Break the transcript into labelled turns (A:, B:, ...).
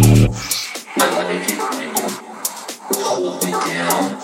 A: When the hold me down.